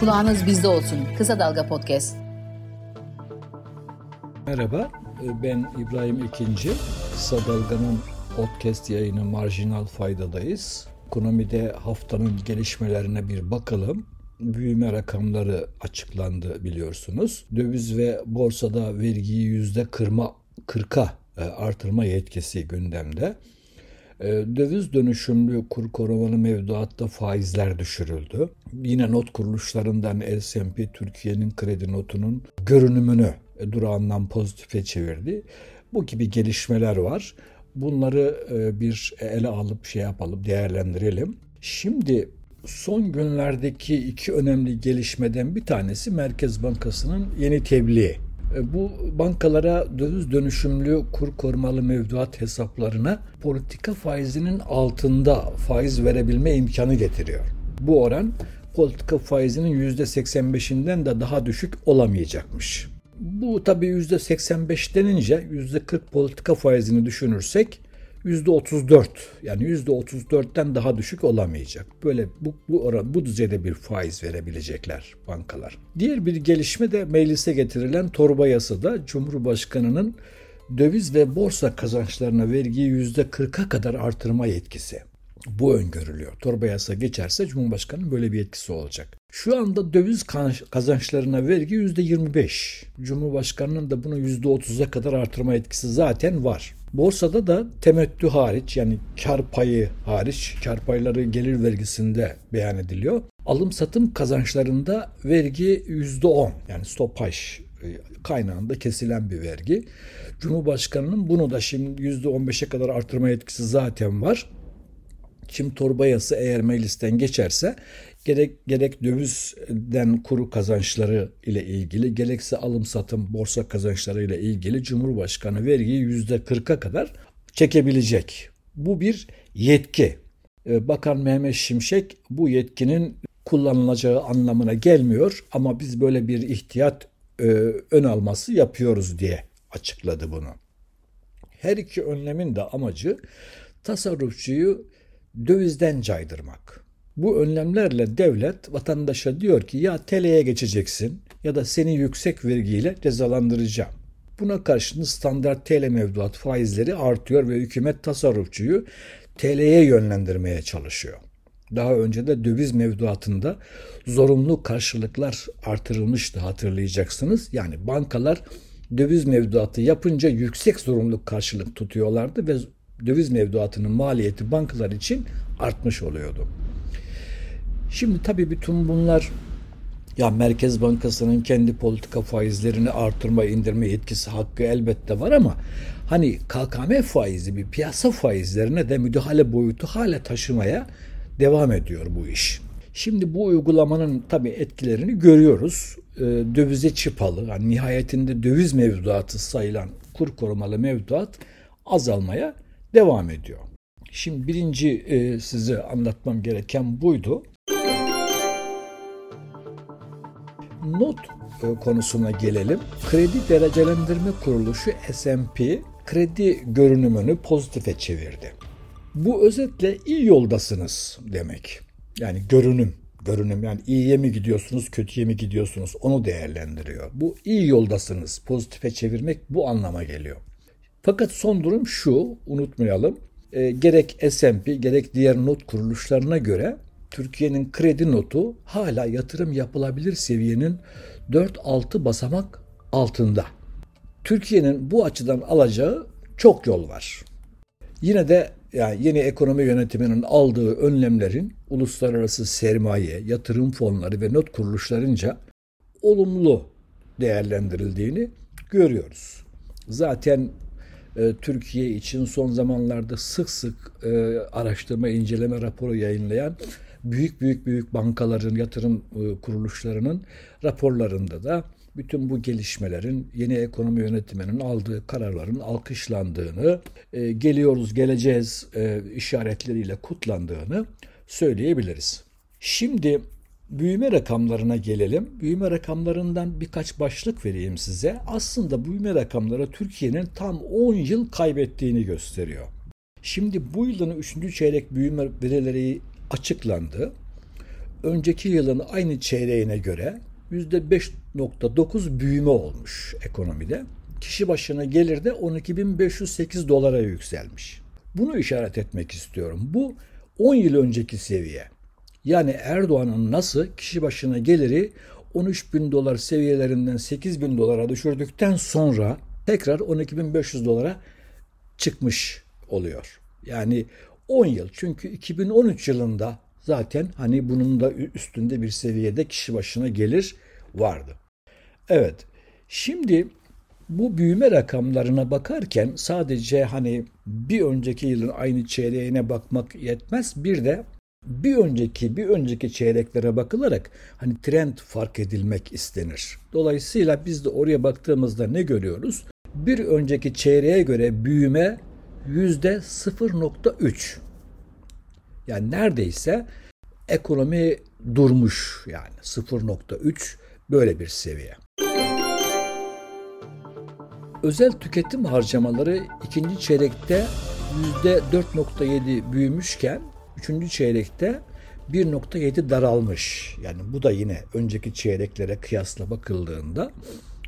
Kulağınız bizde olsun. Kısa Dalga Podcast. Merhaba, ben İbrahim İkinci. Kısa Dalga'nın podcast yayını Marjinal Fayda'dayız. Ekonomide haftanın gelişmelerine bir bakalım. Büyüme rakamları açıklandı biliyorsunuz. Döviz ve borsada vergiyi yüzde kırma, 40'a e, artırma yetkisi gündemde. E, döviz dönüşümlü kur korumalı mevduatta faizler düşürüldü. Yine not kuruluşlarından S&P Türkiye'nin kredi notunun görünümünü e, durağından pozitife çevirdi. Bu gibi gelişmeler var. Bunları bir ele alıp şey yapalım, değerlendirelim. Şimdi son günlerdeki iki önemli gelişmeden bir tanesi Merkez Bankası'nın yeni tebliği. E, bu bankalara döviz dönüşümlü kur korumalı mevduat hesaplarına politika faizinin altında faiz verebilme imkanı getiriyor. Bu oran politika faizinin %85'inden de daha düşük olamayacakmış. Bu tabii %85 denince %40 politika faizini düşünürsek %34 yani %34'ten daha düşük olamayacak. Böyle bu, bu oran bu düzeyde bir faiz verebilecekler bankalar. Diğer bir gelişme de meclise getirilen torba yasada Cumhurbaşkanı'nın döviz ve borsa kazançlarına vergiyi %40'a kadar artırma yetkisi. Bu öngörülüyor. Torba yasa geçerse Cumhurbaşkanı'nın böyle bir etkisi olacak. Şu anda döviz kazançlarına vergi %25. Cumhurbaşkanı'nın da bunu %30'a kadar artırma etkisi zaten var. Borsada da temettü hariç yani kar payı hariç kar payları gelir vergisinde beyan ediliyor. Alım satım kazançlarında vergi %10 yani stopaj e, kaynağında kesilen bir vergi. Cumhurbaşkanının bunu da şimdi %15'e kadar artırma etkisi zaten var. Şimdi torba yası eğer meclisten geçerse gerek gerek dövizden kuru kazançları ile ilgili gerekse alım satım borsa kazançları ile ilgili Cumhurbaşkanı vergiyi yüzde 40'a kadar çekebilecek. Bu bir yetki. Ee, Bakan Mehmet Şimşek bu yetkinin kullanılacağı anlamına gelmiyor ama biz böyle bir ihtiyat e, ön alması yapıyoruz diye açıkladı bunu. Her iki önlemin de amacı tasarrufçuyu dövizden caydırmak. Bu önlemlerle devlet vatandaşa diyor ki ya TL'ye geçeceksin ya da seni yüksek vergiyle cezalandıracağım. Buna karşın standart TL mevduat faizleri artıyor ve hükümet tasarrufçuyu TL'ye yönlendirmeye çalışıyor. Daha önce de döviz mevduatında zorunlu karşılıklar artırılmıştı hatırlayacaksınız. Yani bankalar döviz mevduatı yapınca yüksek zorunlu karşılık tutuyorlardı ve döviz mevduatının maliyeti bankalar için artmış oluyordu. Şimdi tabii bütün bunlar ya Merkez Bankası'nın kendi politika faizlerini artırma, indirme yetkisi hakkı elbette var ama hani KKM faizi bir piyasa faizlerine de müdahale boyutu hala taşımaya devam ediyor bu iş. Şimdi bu uygulamanın tabii etkilerini görüyoruz. E, dövize çıpalı, yani nihayetinde döviz mevduatı sayılan kur korumalı mevduat azalmaya devam ediyor. Şimdi birinci e, size anlatmam gereken buydu. Not e, konusuna gelelim. Kredi Derecelendirme Kuruluşu S&P kredi görünümünü pozitife çevirdi. Bu özetle iyi yoldasınız demek. Yani görünüm, görünüm yani iyiye mi gidiyorsunuz, kötüye mi gidiyorsunuz onu değerlendiriyor. Bu iyi yoldasınız. Pozitife çevirmek bu anlama geliyor. Fakat son durum şu, unutmayalım. E, gerek S&P gerek diğer not kuruluşlarına göre Türkiye'nin kredi notu hala yatırım yapılabilir seviyenin 4-6 basamak altında. Türkiye'nin bu açıdan alacağı çok yol var. Yine de yani yeni ekonomi yönetiminin aldığı önlemlerin uluslararası sermaye, yatırım fonları ve not kuruluşlarınca olumlu değerlendirildiğini görüyoruz. Zaten e, Türkiye için son zamanlarda sık sık e, araştırma inceleme raporu yayınlayan büyük büyük büyük bankaların, yatırım e, kuruluşlarının raporlarında da bütün bu gelişmelerin yeni ekonomi yönetiminin aldığı kararların alkışlandığını, e, geliyoruz, geleceğiz e, işaretleriyle kutlandığını söyleyebiliriz. Şimdi büyüme rakamlarına gelelim. Büyüme rakamlarından birkaç başlık vereyim size. Aslında büyüme rakamları Türkiye'nin tam 10 yıl kaybettiğini gösteriyor. Şimdi bu yılın 3. çeyrek büyüme verileri açıklandı. önceki yılın aynı çeyreğine göre %5.9 büyüme olmuş ekonomide. Kişi başına gelir de 12.508 dolara yükselmiş. Bunu işaret etmek istiyorum. Bu 10 yıl önceki seviye. Yani Erdoğan'ın nasıl kişi başına geliri 13 bin dolar seviyelerinden 8 bin dolara düşürdükten sonra tekrar 12.500 dolara çıkmış oluyor. Yani 10 yıl çünkü 2013 yılında zaten hani bunun da üstünde bir seviyede kişi başına gelir vardı. Evet şimdi bu büyüme rakamlarına bakarken sadece hani bir önceki yılın aynı çeyreğine bakmak yetmez. Bir de bir önceki bir önceki çeyreklere bakılarak hani trend fark edilmek istenir. Dolayısıyla biz de oraya baktığımızda ne görüyoruz? Bir önceki çeyreğe göre büyüme yüzde 0.3. Yani neredeyse ekonomi durmuş yani 0.3 böyle bir seviye. Özel tüketim harcamaları ikinci çeyrekte %4.7 büyümüşken üçüncü çeyrekte 1.7 daralmış. Yani bu da yine önceki çeyreklere kıyasla bakıldığında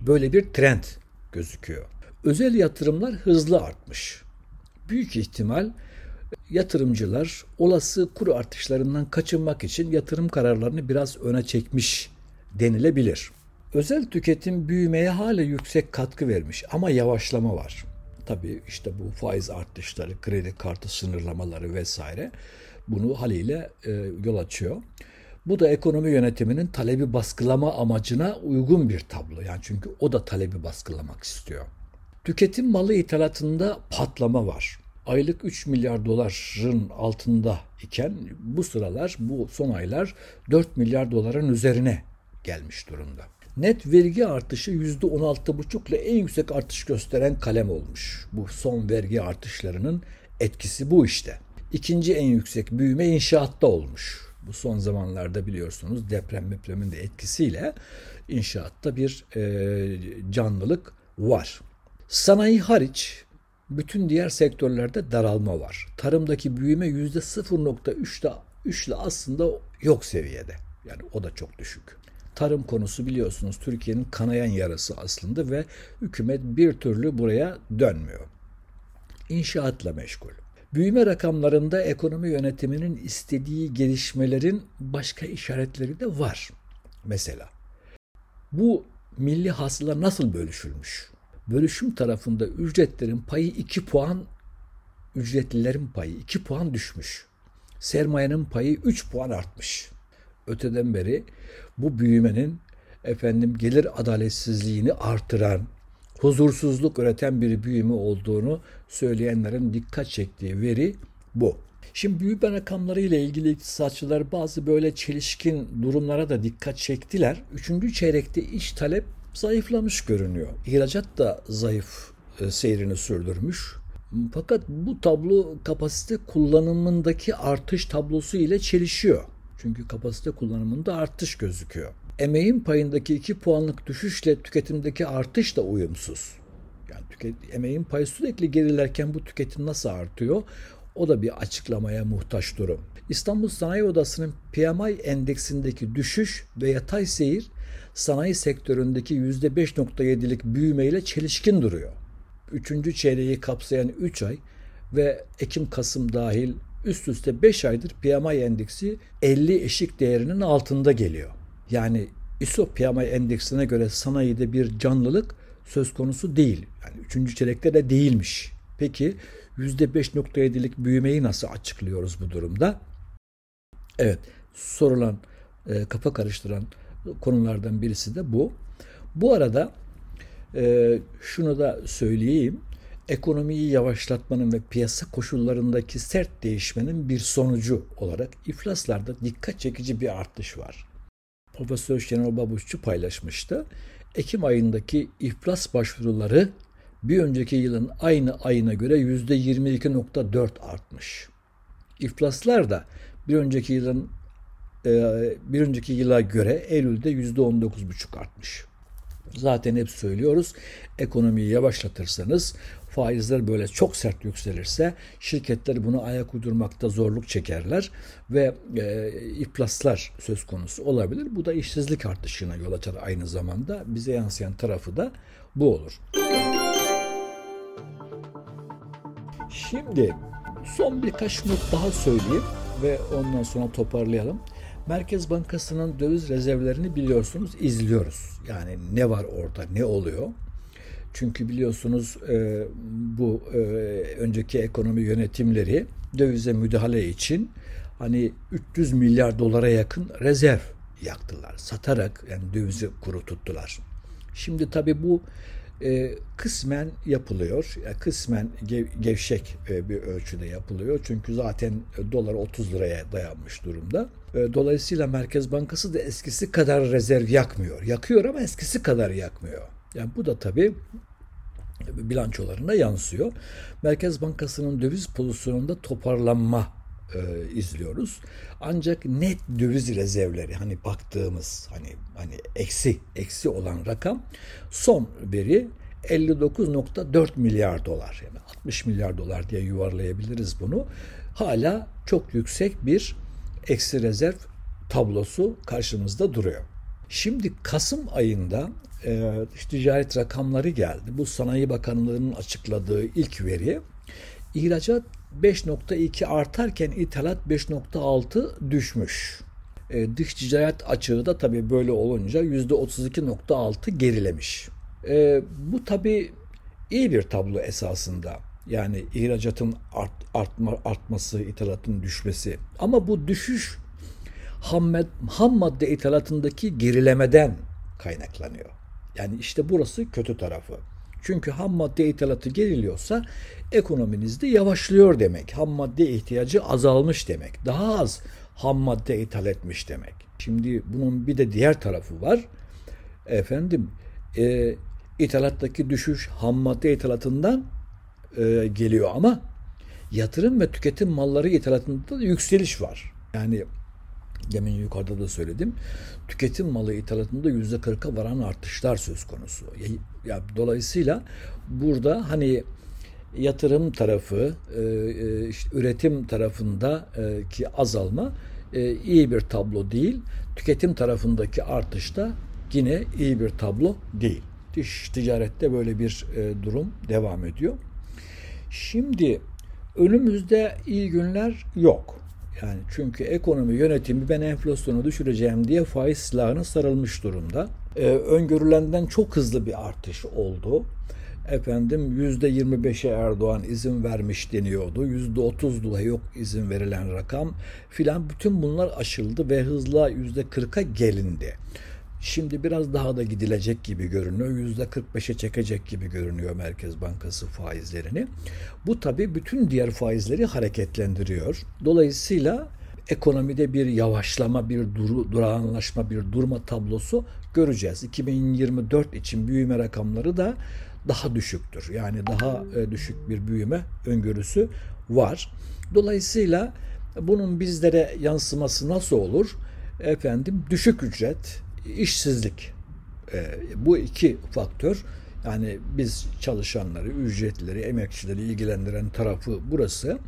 böyle bir trend gözüküyor. Özel yatırımlar hızlı artmış. Büyük ihtimal yatırımcılar olası kur artışlarından kaçınmak için yatırım kararlarını biraz öne çekmiş denilebilir. Özel tüketim büyümeye hala yüksek katkı vermiş ama yavaşlama var. Tabii işte bu faiz artışları, kredi kartı sınırlamaları vesaire bunu haliyle e, yol açıyor. Bu da ekonomi yönetiminin talebi baskılama amacına uygun bir tablo. Yani çünkü o da talebi baskılamak istiyor. Tüketim malı ithalatında patlama var. Aylık 3 milyar doların altında iken bu sıralar bu son aylar 4 milyar doların üzerine gelmiş durumda. Net vergi artışı %16,5 ile en yüksek artış gösteren kalem olmuş. Bu son vergi artışlarının etkisi bu işte. İkinci en yüksek büyüme inşaatta olmuş. Bu son zamanlarda biliyorsunuz deprem depremin de etkisiyle inşaatta bir e, canlılık var. Sanayi hariç bütün diğer sektörlerde daralma var. Tarımdaki büyüme %0.3 ile aslında yok seviyede. Yani o da çok düşük. Tarım konusu biliyorsunuz Türkiye'nin kanayan yarası aslında ve hükümet bir türlü buraya dönmüyor. İnşaatla meşgul. Büyüme rakamlarında ekonomi yönetiminin istediği gelişmelerin başka işaretleri de var. Mesela bu milli hasıla nasıl bölüşülmüş? Bölüşüm tarafında ücretlerin payı 2 puan, ücretlilerin payı 2 puan düşmüş. Sermayenin payı 3 puan artmış. Öteden beri bu büyümenin efendim gelir adaletsizliğini artıran, huzursuzluk üreten bir büyüme olduğunu söyleyenlerin dikkat çektiği veri bu. Şimdi büyüme rakamları ile ilgili iktisatçılar bazı böyle çelişkin durumlara da dikkat çektiler. Üçüncü çeyrekte iş talep zayıflamış görünüyor. İhracat da zayıf e, seyrini sürdürmüş. Fakat bu tablo kapasite kullanımındaki artış tablosu ile çelişiyor. Çünkü kapasite kullanımında artış gözüküyor. Emeğin payındaki 2 puanlık düşüşle tüketimdeki artış da uyumsuz. Yani tüket, emeğin payı sürekli gerilerken bu tüketim nasıl artıyor? O da bir açıklamaya muhtaç durum. İstanbul Sanayi Odası'nın PMI endeksindeki düşüş ve yatay seyir sanayi sektöründeki %5.7'lik büyümeyle çelişkin duruyor. Üçüncü çeyreği kapsayan 3 ay ve Ekim-Kasım dahil üst üste 5 aydır PMI endeksi 50 eşik değerinin altında geliyor. Yani ISO PMI endeksine göre sanayide bir canlılık söz konusu değil. Yani üçüncü çeyrekte de değilmiş. Peki %5.7'lik büyümeyi nasıl açıklıyoruz bu durumda? Evet sorulan, e, kafa karıştıran konulardan birisi de bu. Bu arada e, şunu da söyleyeyim. Ekonomiyi yavaşlatmanın ve piyasa koşullarındaki sert değişmenin bir sonucu olarak iflaslarda dikkat çekici bir artış var. Profesör Şenol Babuşçu paylaşmıştı. Ekim ayındaki iflas başvuruları bir önceki yılın aynı ayına göre %22.4 artmış. İflaslar da bir önceki yılın e, bir önceki yıla göre Eylül'de %19,5 artmış. Zaten hep söylüyoruz ekonomiyi yavaşlatırsanız faizler böyle çok sert yükselirse şirketler bunu ayak uydurmakta zorluk çekerler ve e, iflaslar söz konusu olabilir. Bu da işsizlik artışına yol açar aynı zamanda. Bize yansıyan tarafı da bu olur. Şimdi son birkaç not daha söyleyeyim ve ondan sonra toparlayalım. Merkez Bankası'nın döviz rezervlerini biliyorsunuz izliyoruz. Yani ne var orada, ne oluyor? Çünkü biliyorsunuz e, bu e, önceki ekonomi yönetimleri dövize müdahale için hani 300 milyar dolara yakın rezerv yaktılar. Satarak yani dövizi kuru tuttular. Şimdi tabii bu e, kısmen yapılıyor. Yani kısmen gev, gevşek e, bir ölçüde yapılıyor. Çünkü zaten e, dolar 30 liraya dayanmış durumda. E, dolayısıyla Merkez Bankası da eskisi kadar rezerv yakmıyor. Yakıyor ama eskisi kadar yakmıyor. Yani bu da tabii bilançolarına yansıyor. Merkez Bankası'nın döviz pozisyonunda toparlanma e, izliyoruz. Ancak net döviz rezervleri hani baktığımız hani hani eksi eksi olan rakam son veri 59.4 milyar dolar yani 60 milyar dolar diye yuvarlayabiliriz bunu. Hala çok yüksek bir eksi rezerv tablosu karşımızda duruyor. Şimdi Kasım ayında e, ticaret rakamları geldi. Bu Sanayi Bakanlığı'nın açıkladığı ilk veri ihracat 5.2 artarken ithalat 5.6 düşmüş. E, dış ticaret açığı da tabii böyle olunca %32.6 gerilemiş. E, bu tabii iyi bir tablo esasında. Yani ihracatın art, artma, artması, ithalatın düşmesi. Ama bu düşüş ham, ham madde ithalatındaki gerilemeden kaynaklanıyor. Yani işte burası kötü tarafı. Çünkü ham madde ithalatı geriliyorsa ekonominizde yavaşlıyor demek. Ham madde ihtiyacı azalmış demek. Daha az ham madde ithal etmiş demek. Şimdi bunun bir de diğer tarafı var. Efendim e, ithalattaki düşüş ham madde ithalatından e, geliyor ama yatırım ve tüketim malları ithalatında da yükseliş var. Yani demin yukarıda da söyledim. Tüketim malı ithalatında yüzde kırka varan artışlar söz konusu. Ya, ya, dolayısıyla burada hani yatırım tarafı, e, e, işte üretim tarafında e, ki azalma e, iyi bir tablo değil. Tüketim tarafındaki artış da yine iyi bir tablo değil. Dış ticarette böyle bir e, durum devam ediyor. Şimdi önümüzde iyi günler yok. Yani çünkü ekonomi yönetimi ben enflasyonu düşüreceğim diye faiz silahına sarılmış durumda. Ee, öngörülenden çok hızlı bir artış oldu. Efendim yüzde 25'e Erdoğan izin vermiş deniyordu. Yüzde 30'da yok izin verilen rakam filan bütün bunlar aşıldı ve hızla yüzde 40'a gelindi. Şimdi biraz daha da gidilecek gibi görünüyor. Yüzde 45'e çekecek gibi görünüyor Merkez Bankası faizlerini. Bu tabi bütün diğer faizleri hareketlendiriyor. Dolayısıyla ekonomide bir yavaşlama, bir duru, durağanlaşma, bir durma tablosu göreceğiz. 2024 için büyüme rakamları da daha düşüktür. Yani daha e, düşük bir büyüme öngörüsü var. Dolayısıyla bunun bizlere yansıması nasıl olur? Efendim düşük ücret, işsizlik. E, bu iki faktör yani biz çalışanları, ücretleri, emekçileri ilgilendiren tarafı burası.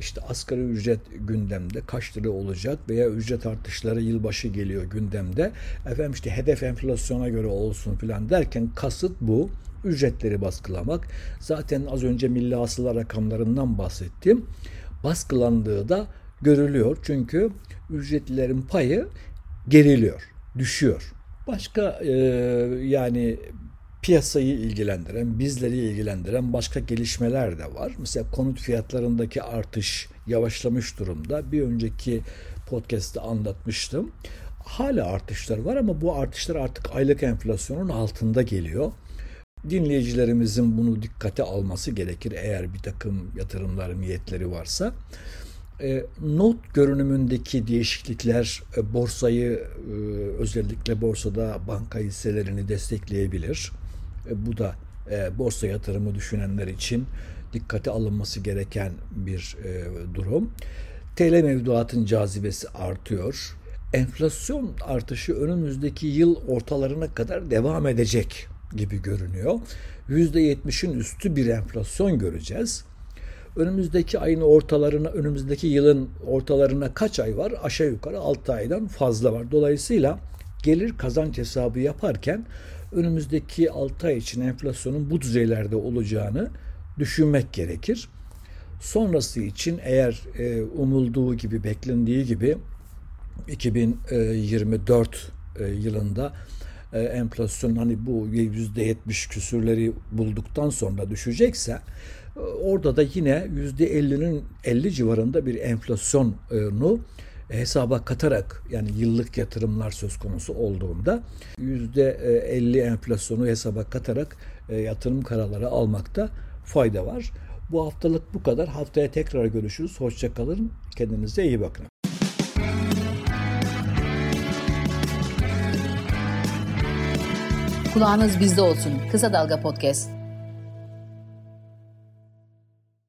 İşte asgari ücret gündemde kaç lira olacak veya ücret artışları yılbaşı geliyor gündemde. Efendim işte hedef enflasyona göre olsun filan derken kasıt bu. Ücretleri baskılamak. Zaten az önce milli hasıla rakamlarından bahsettim. Baskılandığı da görülüyor. Çünkü ücretlilerin payı geriliyor düşüyor. Başka e, yani piyasayı ilgilendiren, bizleri ilgilendiren başka gelişmeler de var. Mesela konut fiyatlarındaki artış yavaşlamış durumda. Bir önceki podcast'te anlatmıştım. Hala artışlar var ama bu artışlar artık aylık enflasyonun altında geliyor. Dinleyicilerimizin bunu dikkate alması gerekir eğer bir takım yatırımlar niyetleri varsa. E, not görünümündeki değişiklikler e, borsayı e, özellikle borsada banka hisselerini destekleyebilir. Bu da borsa yatırımı düşünenler için dikkate alınması gereken bir durum. TL mevduatın cazibesi artıyor. Enflasyon artışı önümüzdeki yıl ortalarına kadar devam edecek. gibi görünüyor. %70'in üstü bir enflasyon göreceğiz. Önümüzdeki ayın ortalarına, önümüzdeki yılın ortalarına kaç ay var? Aşağı yukarı 6 aydan fazla var. Dolayısıyla gelir kazanç hesabı yaparken önümüzdeki 6 ay için enflasyonun bu düzeylerde olacağını düşünmek gerekir. Sonrası için eğer e, umulduğu gibi, beklendiği gibi 2024 e, yılında e, enflasyon hani bu %70 küsürleri bulduktan sonra düşecekse e, orada da yine %50'nin 50 civarında bir enflasyonu hesaba katarak yani yıllık yatırımlar söz konusu olduğunda %50 enflasyonu hesaba katarak yatırım kararları almakta fayda var. Bu haftalık bu kadar. Haftaya tekrar görüşürüz. Hoşçakalın. Kendinize iyi bakın. Kulağınız bizde olsun. Kısa Dalga Podcast.